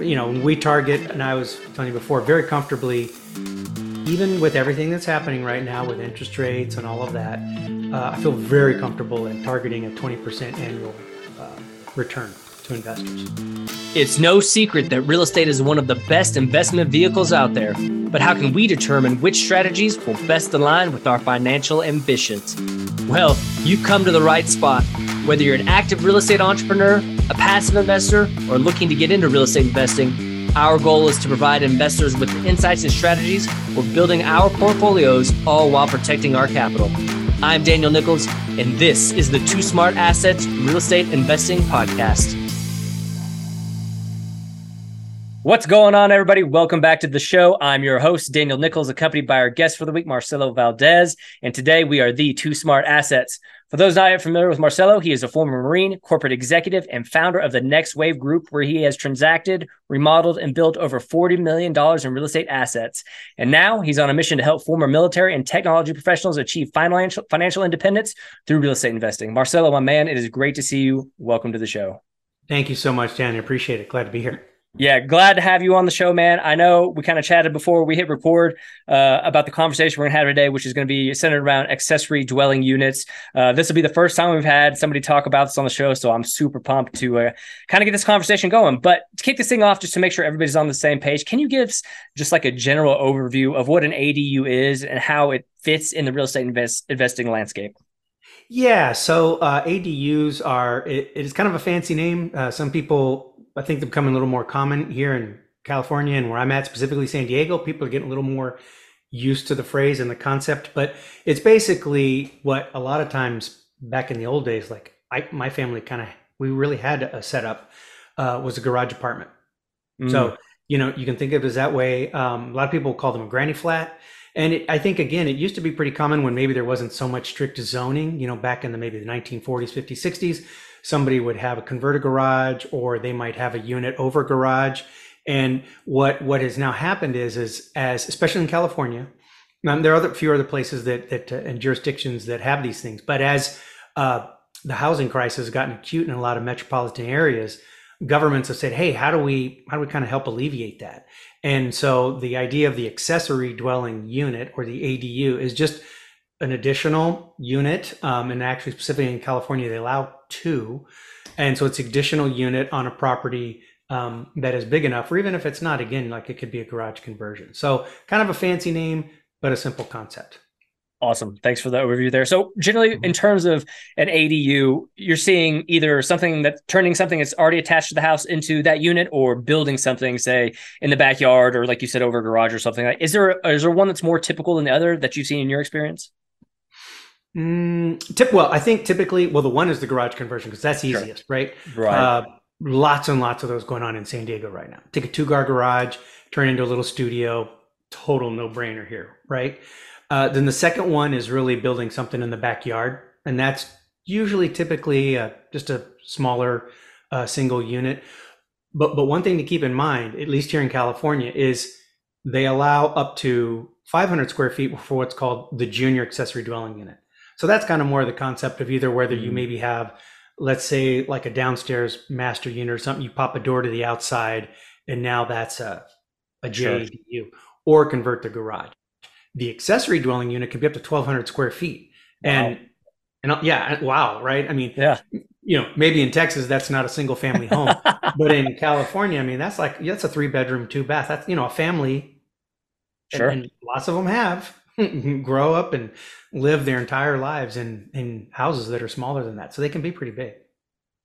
You know, we target, and I was telling you before, very comfortably, even with everything that's happening right now with interest rates and all of that, uh, I feel very comfortable in targeting a 20% annual uh, return to investors. It's no secret that real estate is one of the best investment vehicles out there. But how can we determine which strategies will best align with our financial ambitions? Well, you've come to the right spot. Whether you're an active real estate entrepreneur, a passive investor, or looking to get into real estate investing, our goal is to provide investors with insights and strategies for building our portfolios, all while protecting our capital. I'm Daniel Nichols, and this is the Two Smart Assets Real Estate Investing Podcast. What's going on, everybody? Welcome back to the show. I'm your host, Daniel Nichols, accompanied by our guest for the week, Marcelo Valdez. And today we are the Two Smart Assets. For those not familiar with Marcelo, he is a former Marine, corporate executive, and founder of the Next Wave Group, where he has transacted, remodeled, and built over $40 million in real estate assets. And now he's on a mission to help former military and technology professionals achieve financial, financial independence through real estate investing. Marcelo, my man, it is great to see you. Welcome to the show. Thank you so much, Dan. I appreciate it. Glad to be here. Yeah, glad to have you on the show, man. I know we kind of chatted before we hit record uh, about the conversation we're going to have today, which is going to be centered around accessory dwelling units. Uh, this will be the first time we've had somebody talk about this on the show, so I'm super pumped to uh, kind of get this conversation going. But to kick this thing off, just to make sure everybody's on the same page, can you give just like a general overview of what an ADU is and how it fits in the real estate invest- investing landscape? Yeah, so uh, ADUs are it, it is kind of a fancy name. Uh, some people I think they're becoming a little more common here in California and where I'm at, specifically San Diego. People are getting a little more used to the phrase and the concept, but it's basically what a lot of times back in the old days, like I, my family kind of, we really had a setup, uh, was a garage apartment. Mm. So, you know, you can think of it as that way. Um, a lot of people call them a granny flat. And it, I think, again, it used to be pretty common when maybe there wasn't so much strict zoning, you know, back in the maybe the 1940s, 50s, 60s somebody would have a converted garage or they might have a unit over garage. And what what has now happened is is as especially in California, um, there are other few other places that that uh, and jurisdictions that have these things, but as uh, the housing crisis has gotten acute in a lot of metropolitan areas, governments have said, "Hey, how do we how do we kind of help alleviate that?" And so the idea of the accessory dwelling unit or the ADU is just an additional unit, um, and actually specifically in California, they allow two, and so it's additional unit on a property um, that is big enough, or even if it's not, again, like it could be a garage conversion. So kind of a fancy name, but a simple concept. Awesome. Thanks for the overview there. So generally in mm-hmm. terms of an ADU, you're seeing either something that turning something that's already attached to the house into that unit or building something, say in the backyard or like you said, over a garage or something like, is there, is there one that's more typical than the other that you've seen in your experience? Mm, tip, well, I think typically, well, the one is the garage conversion because that's easiest, sure. right? Right. Uh, lots and lots of those going on in San Diego right now. Take a two car garage, turn into a little studio, total no brainer here, right? Uh, then the second one is really building something in the backyard, and that's usually typically uh, just a smaller uh, single unit. But but one thing to keep in mind, at least here in California, is they allow up to 500 square feet for what's called the junior accessory dwelling unit. So that's kind of more the concept of either whether you mm. maybe have, let's say, like a downstairs master unit or something, you pop a door to the outside, and now that's a, a JADU, sure. or convert the garage. The accessory dwelling unit can be up to 1,200 square feet. Wow. And and yeah, wow, right? I mean, yeah, you know, maybe in Texas that's not a single family home, but in California, I mean, that's like that's a three bedroom, two bath. That's you know a family. Sure, and, and lots of them have grow up and live their entire lives in in houses that are smaller than that. So they can be pretty big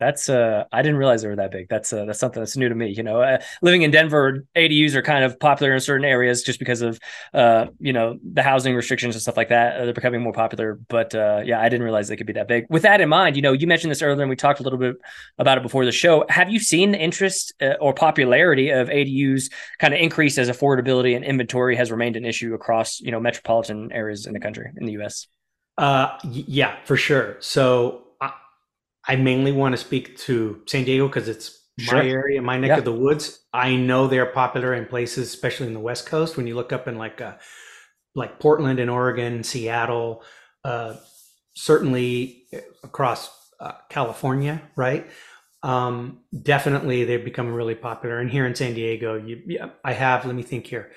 that's uh i didn't realize they were that big. That's uh, that's something that's new to me you know uh, living in denver adus are kind of popular in certain areas just because of uh you know the housing restrictions and stuff like that uh, they're becoming more popular but uh yeah i didn't realize they could be that big. With that in mind you know you mentioned this earlier and we talked a little bit about it before the show. Have you seen the interest uh, or popularity of adus kind of increase as affordability and inventory has remained an issue across you know metropolitan areas in the country in the us uh yeah for sure. So I mainly want to speak to San Diego because it's sure. my area, my neck yeah. of the woods. I know they're popular in places, especially in the West Coast. When you look up in like uh, like Portland and Oregon, Seattle, uh, certainly across uh, California, right? um, definitely they've become really popular. And here in San Diego, you, yeah, I have. Let me think here.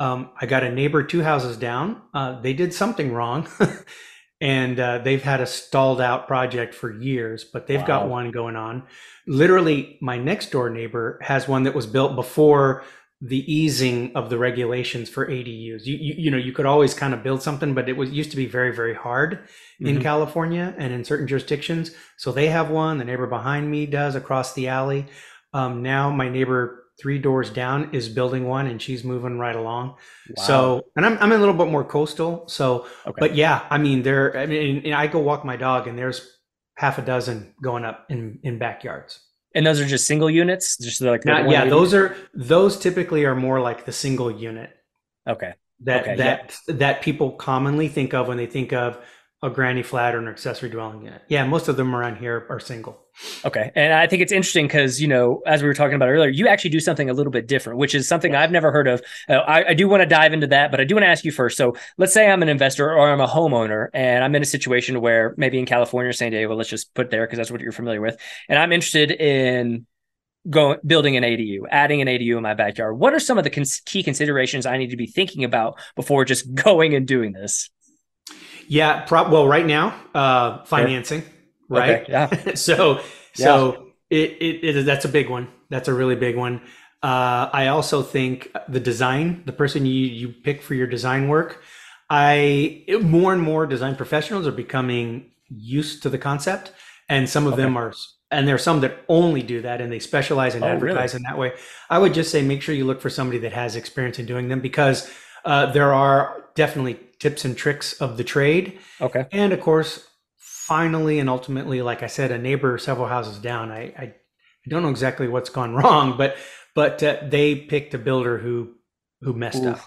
Um, I got a neighbor two houses down. Uh, they did something wrong, and uh, they've had a stalled out project for years, but they've got one going on. Literally, my next door neighbor has one that was built before the easing of the regulations for ADUs. You, you, you know, you could always kind of build something, but it was used to be very, very hard in Mhm. California and in certain jurisdictions. So they have one. The neighbor behind me does across the alley. Um, now my neighbor three doors down is building one, and she's moving right along. Wow. So, and I'm I'm a little bit more coastal. So, okay. but yeah, I mean, there. I mean, I go walk my dog, and there's half a dozen going up in in backyards. and those are just single units, just like one yeah, we- those are those typically are more like the single unit Okay. that Okay, that that people commonly think of when they think of a granny flat or an accessory dwelling unit. Yeah, most of them around here are single. Okay. And I think it's interesting because, you know, as we were talking about earlier, you actually do something a little bit different, which is something I've never heard of. Uh, I, I do want to dive into that, but I do want to ask you first. So let's say I'm an investor or I'm a homeowner and I'm in a situation where maybe in California or San Diego, let's just put there because that's what you're familiar with. And I'm interested in going building an ADU, adding an ADU in my backyard. What are some of the cons- key considerations I need to be thinking about before just going and doing this? Yeah, well, right now, uh, financing, right? Okay, yeah. so so it, it, it is that's a big one. That's a really big one. Uh, i also think the design the person you you pick for your design work i it- more and more design professionals are becoming used to the concept and some of them are and there are some that only do that and they specialize and Oh, advertise in that way. I would just say make sure you look for somebody that has experience in doing them because uh, there are definitely tips and tricks of the trade Okay. and of course, finally and ultimately, like I said, a neighbor several houses down. I I, I don't know exactly what's gone wrong, but but uh, they picked a builder who who messed Oof. up.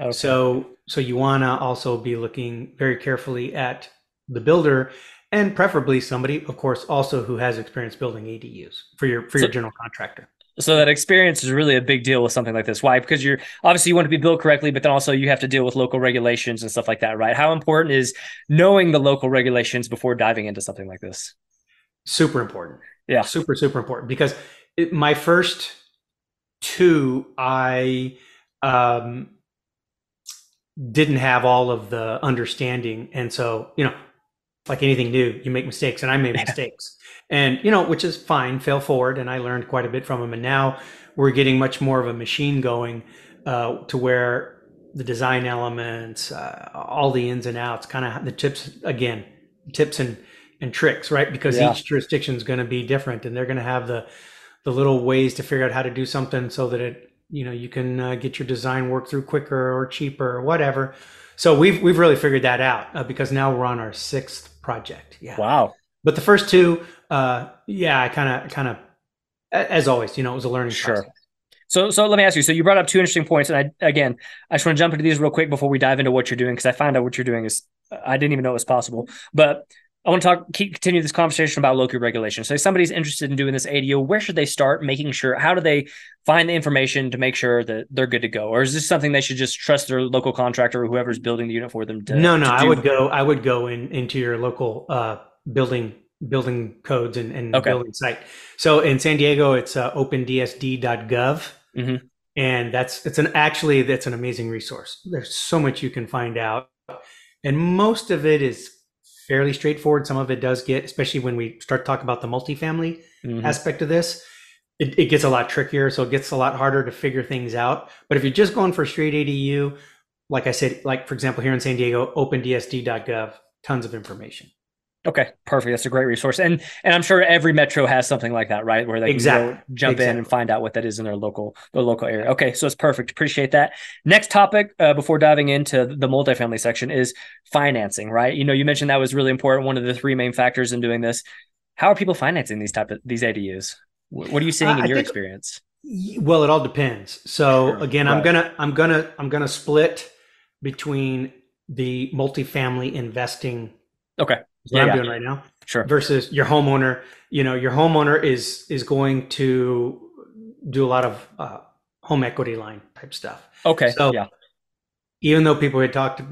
Okay. So so you want to also be looking very carefully at the builder and preferably somebody, of course, also who has experience building ADUs for your for your general contractor. So that experience is really a big deal with something like this. Why? Because you're obviously you want to be built correctly, but then also you have to deal with local regulations and stuff like that, right? How important is knowing the local regulations before diving into something like this? Super important. Yeah. Super, super important because it, my first two, I um, didn't have all of the understanding. And so, you know, like anything new, you make mistakes and I made mistakes. And, you know, which is fine, fail forward. And I learned quite a bit from them. And now we're getting much more of a machine going uh, to where the design elements, uh, all the ins and outs, kind of the tips, again, tips and, and tricks, right? Because Yeah. each jurisdiction is going to be different and they're going to have the, the little ways to figure out how to do something so that it, you know, you can uh, get your design work through quicker or cheaper or whatever. So we've, we've really figured that out uh, because now we're on our sixth project. Yeah. Wow. But the first two, uh, yeah, I kind of, kind of, as always, you know, it was a learning Sure. process. So, so let me ask you. So, you brought up two interesting points, and I again, I just want to jump into these real quick before we dive into what you're doing because I found out what you're doing is I didn't even know it was possible. But I want to talk, keep continue this conversation about local regulation. So, if somebody's interested in doing this ADU, where should they start making sure? How do they find the information to make sure that they're good to go, or is this something they should just trust their local contractor or whoever's building the unit for them to? no, no, to I would go, I would go in into your local uh, building building codes and, and Okay. building site. So in San Diego, it's uh, opendsd.gov. Mhm. And that's, it's an, actually, that's an amazing resource. There's so much you can find out. And most of it is fairly straightforward. Some of it does get, especially when we start talking about the multifamily Mhm. aspect of this, it, it gets a lot trickier. So it gets a lot harder to figure things out. But if you're just going for straight ADU, like I said, like for example, here in San Diego, opendsd.gov, tons of information. Okay, perfect. That's a great resource, and and I'm sure every metro has something like that, right? Where they can Exactly. go jump in and find out what that is in their local their local area. Okay, so it's perfect. Appreciate that. Next topic uh, before diving into the multifamily section is financing, right? You know, you mentioned that was really important. One of the three main factors in doing this. How are people financing these type of these ADUs? What are you seeing in your think- experience? Well, it all depends. So Sure. again, I'm gonna I'm gonna I'm gonna split between the multifamily investing Okay, what Yeah, I'm yeah. doing right now sure. versus your homeowner. You know, your homeowner is is going to do a lot of uh, home equity line type stuff. Okay, So- yeah, Even though people had talked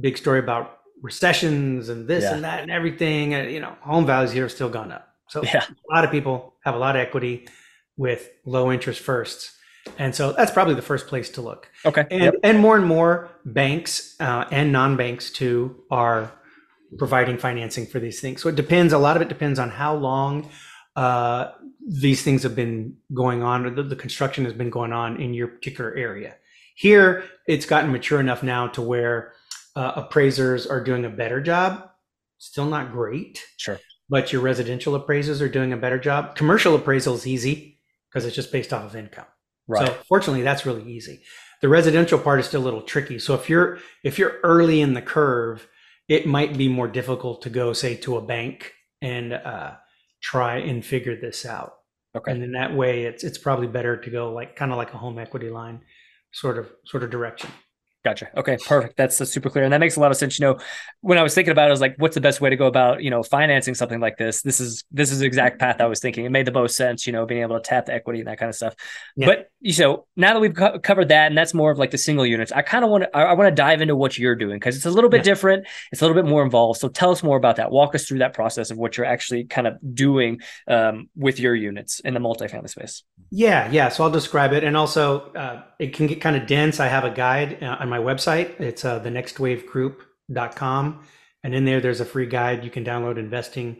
big story about recessions and this Yeah. and that and everything, uh, you know, home values here have still gone up. So Yeah. a lot of people have a lot of equity with low interest firsts. And so that's probably the first place to look. Okay. And, Yep. and more and more banks uh, and non-banks too are providing financing for these things. So it depends. A lot of it depends on how long uh, these things have been going on, or the, the construction has been going on in your particular area. Here, it's gotten mature enough now to where uh, appraisers are doing a better job. Still not great, Sure. but your residential appraisers are doing a better job. Commercial appraisal is easy because it's just based off of income. Right. So fortunately, that's really easy. The residential part is still a little tricky. So if you're if you're early in the curve, it might be more difficult to go say to a bank and uh, try and figure this out. okay. And in that way, it's it's probably better to go like kind of like a home equity line sort of sort of direction. Gotcha. Okay, perfect. That's, super clear, and that makes a lot of sense. You know, when I was thinking about it, I was like, "What's the best way to go about you know financing something like this?" This is this is the exact path I was thinking. It made the most sense. You know, being able to tap the equity and that kind of stuff. Yeah. But you know, now that we've co- covered that, and that's more of like the single units, I kind of want to I, I want to dive into what you're doing because it's a little bit Yeah. different. It's a little bit more involved. So tell us more about that. Walk us through that process of what you're actually kind of doing um, with your units in the multifamily space. Yeah, yeah. So I'll describe it, and also uh, it can get kind of dense. I have a guide uh, on my website. It's uh, thenextwavegroup.com, and in there, there's a free guide you can download investing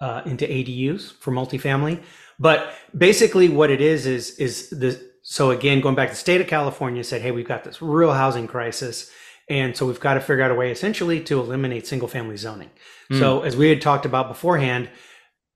uh, into ADUs for multifamily. But basically, what it is is is the so again going back to the state of California said, hey, we've got this real housing crisis, and so we've got to figure out a way essentially to eliminate single family zoning. So as we had talked about beforehand,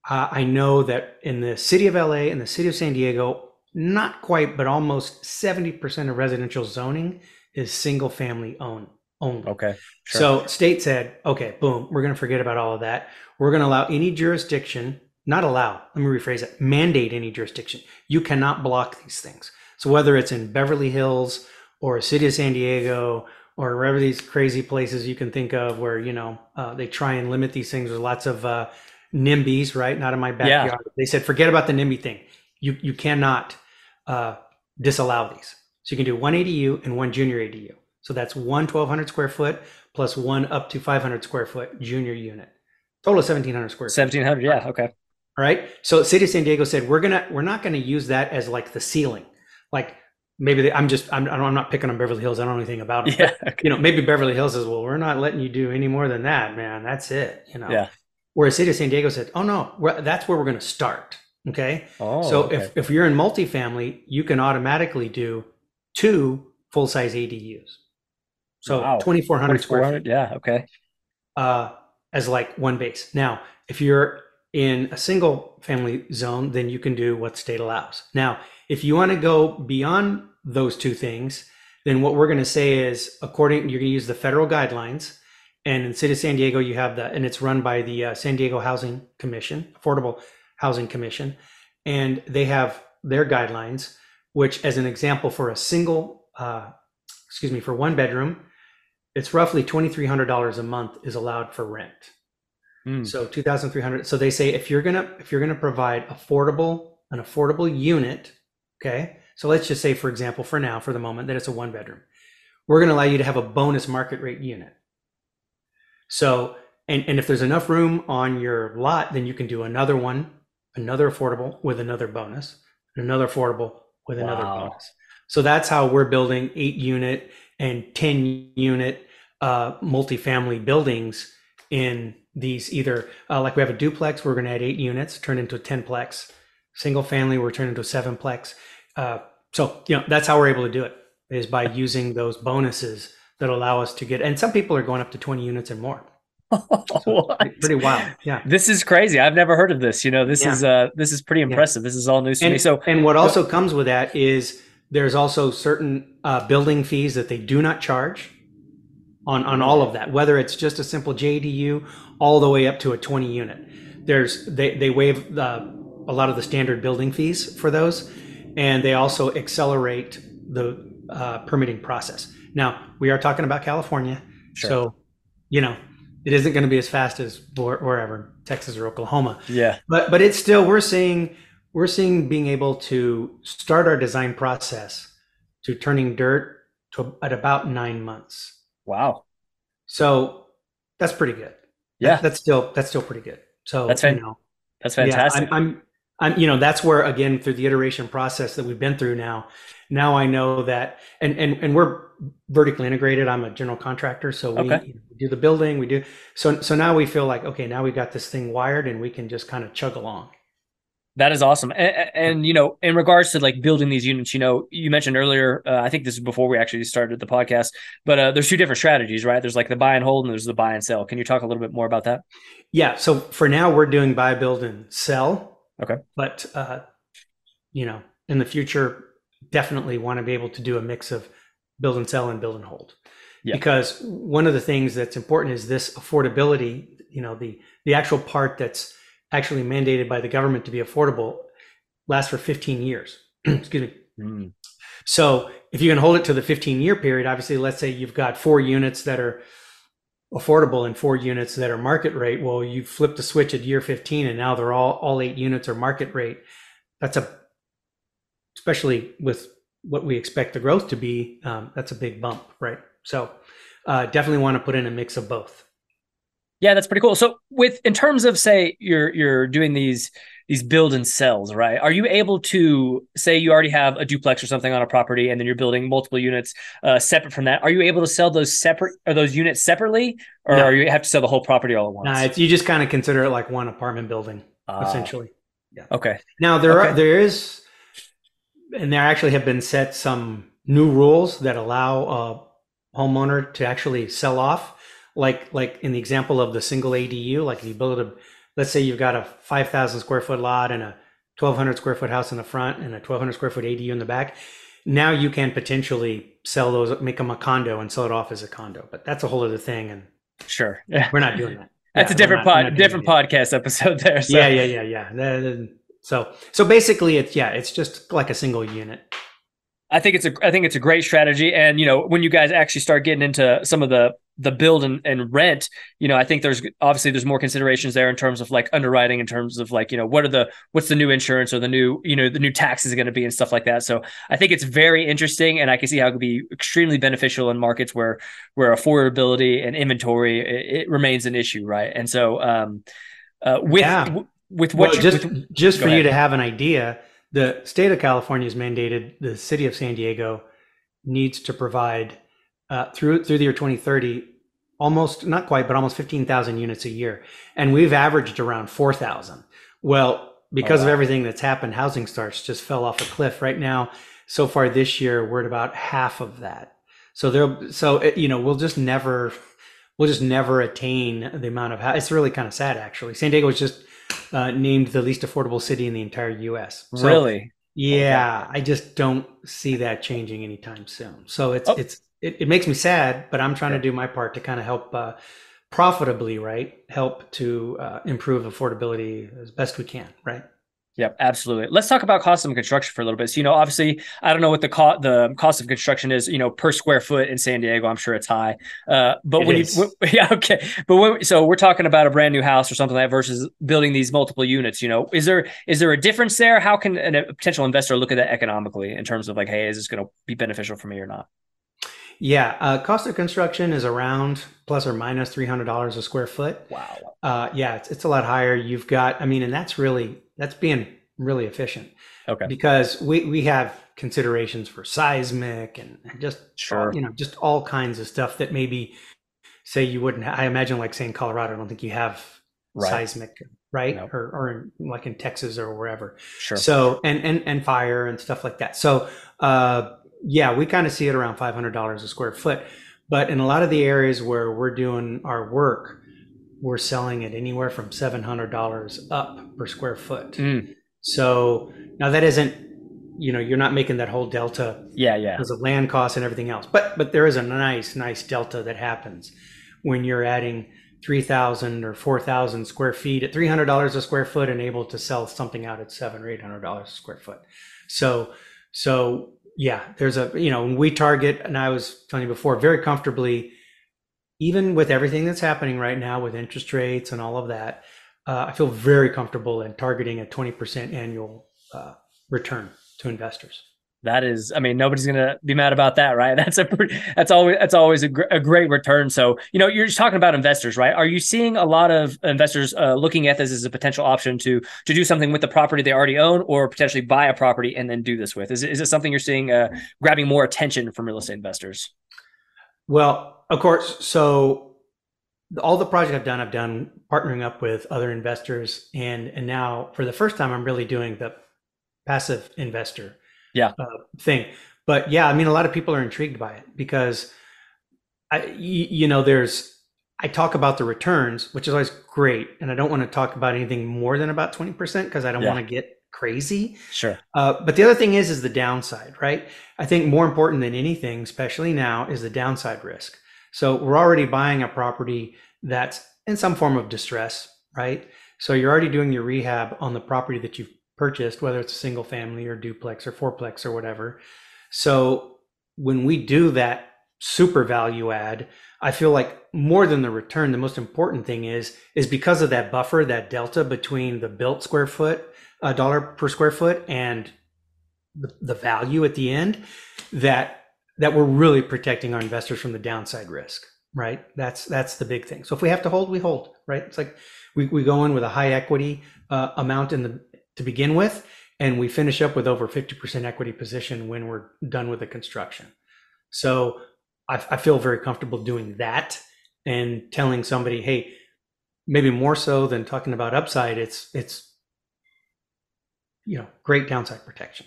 uh, I know that in the city of LA and the city of San Diego, not quite, but almost 70% of residential zoning is single family owned only. Okay. Sure. So state said, okay, boom, we're going to forget about all of that. We're going to allow any jurisdiction, not allow, let me rephrase it, mandate any jurisdiction. You cannot block these things. So whether it's in Beverly Hills or city of San Diego or wherever these crazy places you can think of where, you know, uh, they try and limit these things. There's lots of uh, NIMBYs, right? Not in my backyard. They said, forget about the NIMBY thing. You, you cannot uh, disallow these. So you can do one ADU and one junior ADU. So that's one 1200 square foot plus one up to 500 square foot junior unit. Total of 1700 square feet. seventeen hundred. Yeah. Okay. All right. So City of San Diego said we're gonna we're not gonna use that as like the ceiling. Like maybe they, I'm just I'm I'm not picking on Beverly Hills. I don't know anything about it. Yeah. But, you know, maybe Beverly Hills says, well, we're not letting you do any more than that, man. That's it. You know. Yeah. Whereas City of San Diego said, oh no, that's where we're gonna start. Okay. Oh. so okay. if if you're in multifamily, you can automatically do two full size ADUs. So Wow. 2,400 square feet Yeah. Okay. uh, as like one base. Now, if you're in a single family zone, then you can do what state allows. Now, if you want to go beyond those two things, then what we're going to say is, according, you're going to use the federal guidelines. And in City of San Diego, you have the, and it's run by the uh, San Diego Housing Commission, Affordable Housing Commission, and they have their guidelines, which, as an example, for a single, uh, excuse me, for one bedroom, it's roughly $2,300 a month is allowed for rent. Hmm. So 2,300. So they say if you're gonna if you're gonna provide affordable an affordable unit, okay. So let's just say, for example, for now, for the moment, that it's a one bedroom. We're gonna allow you to have a bonus market rate unit. So and and if there's enough room on your lot, then you can do another one, another affordable with another bonus, another affordable with another Wow. bonus. So that's how we're building eight unit and 10 unit uh, multifamily buildings in these either uh, like we have a duplex, we're going to add eight units, turn into a 10 plex. Single family, we're turning into a seven plex. Uh, so, you know, that's how we're able to do it is by using those bonuses that allow us to get, and some people are going up to 20 units and more. Pretty- wild. Yeah. This is crazy. I've never heard of this. You know, this Yeah. is uh this is pretty impressive. This is all news to me. And, So and what also comes with that is there's also certain uh, building fees that they do not charge on, on all of that, whether it's just a simple JDU all the way up to a 20 unit. There's they, they waive the, a lot of the standard building fees for those, and they also accelerate the uh, permitting process. Now we are talking about California, Sure. so you know it isn't going to be as fast as where- wherever Texas or Oklahoma yeah. but but it's still we're seeing we're seeing being able to start our design process to turning dirt to at about nine months Wow. so that's pretty good Yeah. that's still that's still pretty good so That's you know That's fantastic. Yeah, I'm, I'm, I'm, you know, that's where again through the iteration process that we've been through now. Now I know that, and and and we're vertically integrated. I'm a general contractor, so we, Okay. you know, we do the building. We do so. So now we feel like okay, now we've got this thing wired, and we can just kind of chug along. That is awesome. And, and, you know, in regards to like building these units, you know, you mentioned earlier, uh, I think this is before we actually started the podcast, but uh, there's two different strategies, right? There's like the buy and hold and there's the buy and sell. Can you talk a little bit more about that? Yeah. So for now, we're doing buy, build, and sell. Okay. But uh, you know, in the future, definitely want to be able to do a mix of build and sell and build and hold. Yeah. Because one of the things that's important is this affordability. You know, the the actual part that's actually mandated by the government to be affordable lasts for 15 years. Excuse me. Mm, So if you can hold it to the 15 year period, obviously, let's say you've got four units that are affordable in four units that are market rate. Well, you flip the switch at year 15 and now they're all, all eight units are market rate. That's a, especially with what we expect the growth to be, um, that's a big bump, right? So uh, definitely want to put in a mix of both. Yeah, that's pretty cool. So with in terms of say you're you're doing these these build and sells, right? Are you able to say you already have a duplex or something on a property and then you're building multiple units uh, separate from that? Are you able to sell those separate are those units separately or No. are you have to sell the whole property all at once? Nah, you just kind of consider it like one apartment building, Ah, essentially. okay. Now there are there is, and there actually have been set some new rules that allow a homeowner to actually sell off, like like in the example of the single ADU. Like if you build a, let's say you've got a five thousand square foot lot and a twelve hundred square foot house in the front and a twelve hundred square foot ADU in the back. Now you can potentially sell those, make them a condo and sell it off as a condo. But that's a whole other thing, and Sure. we're not doing that. That's Yeah, a different not- pod, different that. podcast episode there. So. Yeah, yeah, yeah, yeah. So, so basically, it's yeah, it's just like a single unit. I think it's a I think it's a great strategy. And you know, when you guys actually start getting into some of the the build and, and rent, you know, I think there's obviously there's more considerations there in terms of like underwriting, in terms of like, you know, what are the what's the new insurance or the new, you know, the new taxes going to be and stuff like that. So I think it's very interesting and I can see how it could be extremely beneficial in markets where where affordability and inventory it, it remains an issue, right? And so um uh with Yeah. w- with what Well, you, just with, just for you to have an idea, the state of California has mandated the city of San Diego needs to provide uh, through through the year 2030 almost not quite, but almost 15,000 units a year, and we've averaged around 4,000. Well, because of wow. everything that's happened, housing starts just fell off a cliff. Right now, so far this year, we're at about half of that. So there, so it, you know, we'll just never, we'll just never attain the amount of. It's really kind of sad, actually. San Diego was just uh, named the least affordable city in the entire U.S. So, really yeah, I just don't see that changing anytime soon. So it's Oh. it's it, it makes me sad, but I'm trying to do my part to kind of help uh, profitably, right? Help to uh, improve affordability as best we can, right? Yep, absolutely. Let's talk about cost of construction for a little bit. So, you know, obviously, I don't know what the cost the cost of construction is, you know, per square foot in San Diego. I'm sure it's high. Uh, but It when is. you, when- yeah, okay. But when, so we're talking about a brand new house or something like that versus building these multiple units. You know, is there is there a difference there? How can an- a potential investor look at that economically in terms of like, hey, is this going to be beneficial for me or not? Yeah, uh, cost of construction is around plus or minus three hundred dollars a square foot. Wow. Uh, yeah, it's it's a lot higher. You've got, I mean, and that's really that's being really efficient. Okay. because we we have considerations for seismic and just Sure. you know just all kinds of stuff that maybe say you wouldn't ha- i imagine like say in colorado i don't think you have Right. seismic right No. or, or in, like in texas or wherever Sure. so and and and fire and stuff like that so uh yeah we kind of see it around $500 a square foot but in a lot of the areas where we're doing our work we're selling it anywhere from $700 up per square foot Mm, so now that isn't, you know, you're not making that whole delta yeah. Yeah. because of land costs and everything else. But but there is a nice nice delta that happens when you're adding three thousand or four thousand square feet at three hundred dollars a square foot and able to sell something out at seven or eight hundred dollars a square foot. So so yeah, there's a you know when we target, and I was telling you before, very comfortably, even with everything that's happening right now with interest rates and all of that, uh, I feel very comfortable in targeting a twenty percent annual uh, return to investors. That is i mean nobody's gonna be mad about that right? That's a pretty, that's always that's always a, gr- a, great return. So you know you're just talking about investors right? Are you seeing a lot of investors uh, looking at this as a potential option to to do something with the property they already own or potentially buy a property and then do this with? Is, is it something you're seeing uh, grabbing more attention from real estate investors? Well of course so all the projects I've done, I've done partnering up with other investors, and and now for the first time, I'm really doing the passive investor yeah uh, thing. But yeah, I mean, a lot of people are intrigued by it because I, you, know, there's I talk about the returns, which is always great, and I don't want to talk about anything more than about twenty percent because I don't yeah. want to get crazy. Sure. Uh, but the other thing is, is the downside, right? I think more important than anything, especially now, is the downside risk. So we're already buying a property that's in some form of distress, right? So you're already doing your rehab on the property that you've purchased, whether it's a single family or duplex or fourplex or whatever. So when we do that super value add, I feel like more than the return, the most important thing is is because of that buffer, that delta between the built square foot, a uh, dollar per square foot, and the, the value at the end, that that we're really protecting our investors from the downside risk, right? That's that's the big thing. So if we have to hold, we hold, right? It's like we, we go in with a high equity uh, amount in the to begin with, and we finish up with over 50% equity position when we're done with the construction. So I, I feel very comfortable doing that and telling somebody, hey, maybe more so than talking about upside, it's it's you know great downside protection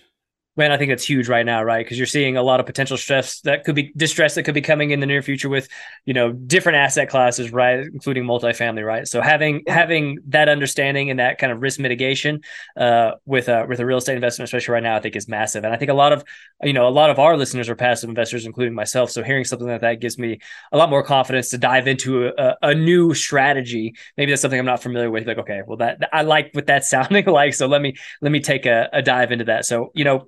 man, I think that's huge right now, right? Because you're seeing a lot of potential stress that could be distress that could be coming in the near future with, you know, different asset classes, right, including multifamily, right? So having having that understanding and that kind of risk mitigation uh, with a with a real estate investment, especially right now, I think is massive. And I think a lot of you know a lot of our listeners are passive investors, including myself. So hearing something like that gives me a lot more confidence to dive into a, a new strategy. Maybe that's something I'm not familiar with. Like, okay, well that I like what that's sounding like. So let me let me take a, a dive into that. So you know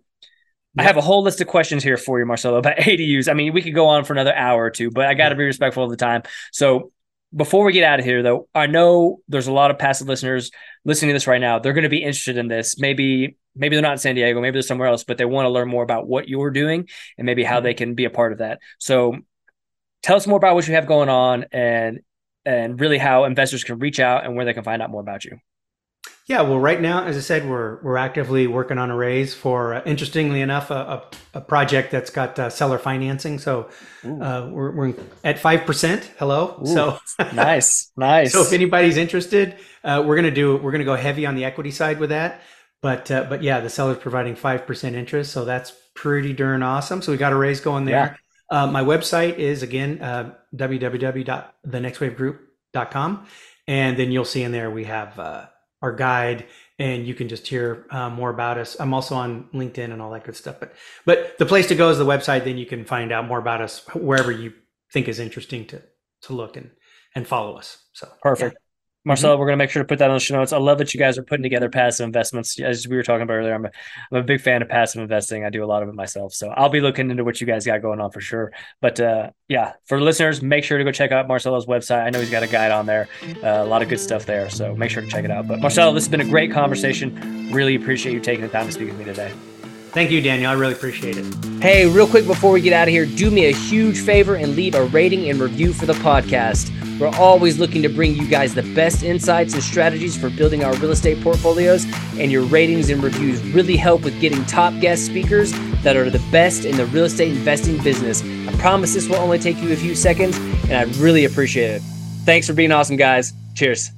I have a whole list of questions here for you, Marcelo, about ADUs. I mean, we could go on for another hour or two, but I got to be respectful of the time. So before we get out of here, though, I know there's a lot of passive listeners listening to this right now. They're going to be interested in this. Maybe, maybe they're not in San Diego, maybe they're somewhere else, but they want to learn more about what you're doing and maybe how they mm-hmm. can be a part of that. So tell us more about what you have going on and and really how investors can reach out and where they can find out more about you. Yeah, well, right now, as I said, we're we're actively working on a raise for, uh, interestingly enough, a, a, a, project that's got uh, seller financing. So uh, we're, we're at five percent. Hello. Ooh, so nice, nice. So if anybody's interested, uh, we're gonna do we're gonna go heavy on the equity side with that. But uh, but yeah, the seller's providing five percent interest, so that's pretty darn awesome. So we got a raise going there. Yeah. Uh, my website is again uh, www.thenextwavegroup.com, and then you'll see in there we have our guide and you can just hear uh, more about us. I'm also on LinkedIn and all that good stuff. But but the place to go is the website. Then you can find out more about us wherever you think is interesting to to look and and follow us. So perfect. Marcelo, mm-hmm. we're going to make sure to put that on the show notes. I love that you guys are putting together passive investments. As we were talking about earlier, I'm a, I'm a big fan of passive investing. I do a lot of it myself. So I'll be looking into what you guys got going on for sure. But uh, yeah, for listeners, make sure to go check out Marcelo's website. I know he's got a guide on there, uh, a lot of good stuff there. So make sure to check it out. But Marcelo, this has been a great conversation. Really appreciate you taking the time to speak with me today. Thank you, Daniel. I really appreciate it. Hey, real quick before we get out of here, do me a huge favor and leave a rating and review for the podcast. We're always looking to bring you guys the best insights and strategies for building our real estate portfolios, and your ratings and reviews really help with getting top guest speakers that are the best in the real estate investing business. I promise this will only take you a few seconds, and I really appreciate it. Thanks for being awesome, guys. Cheers.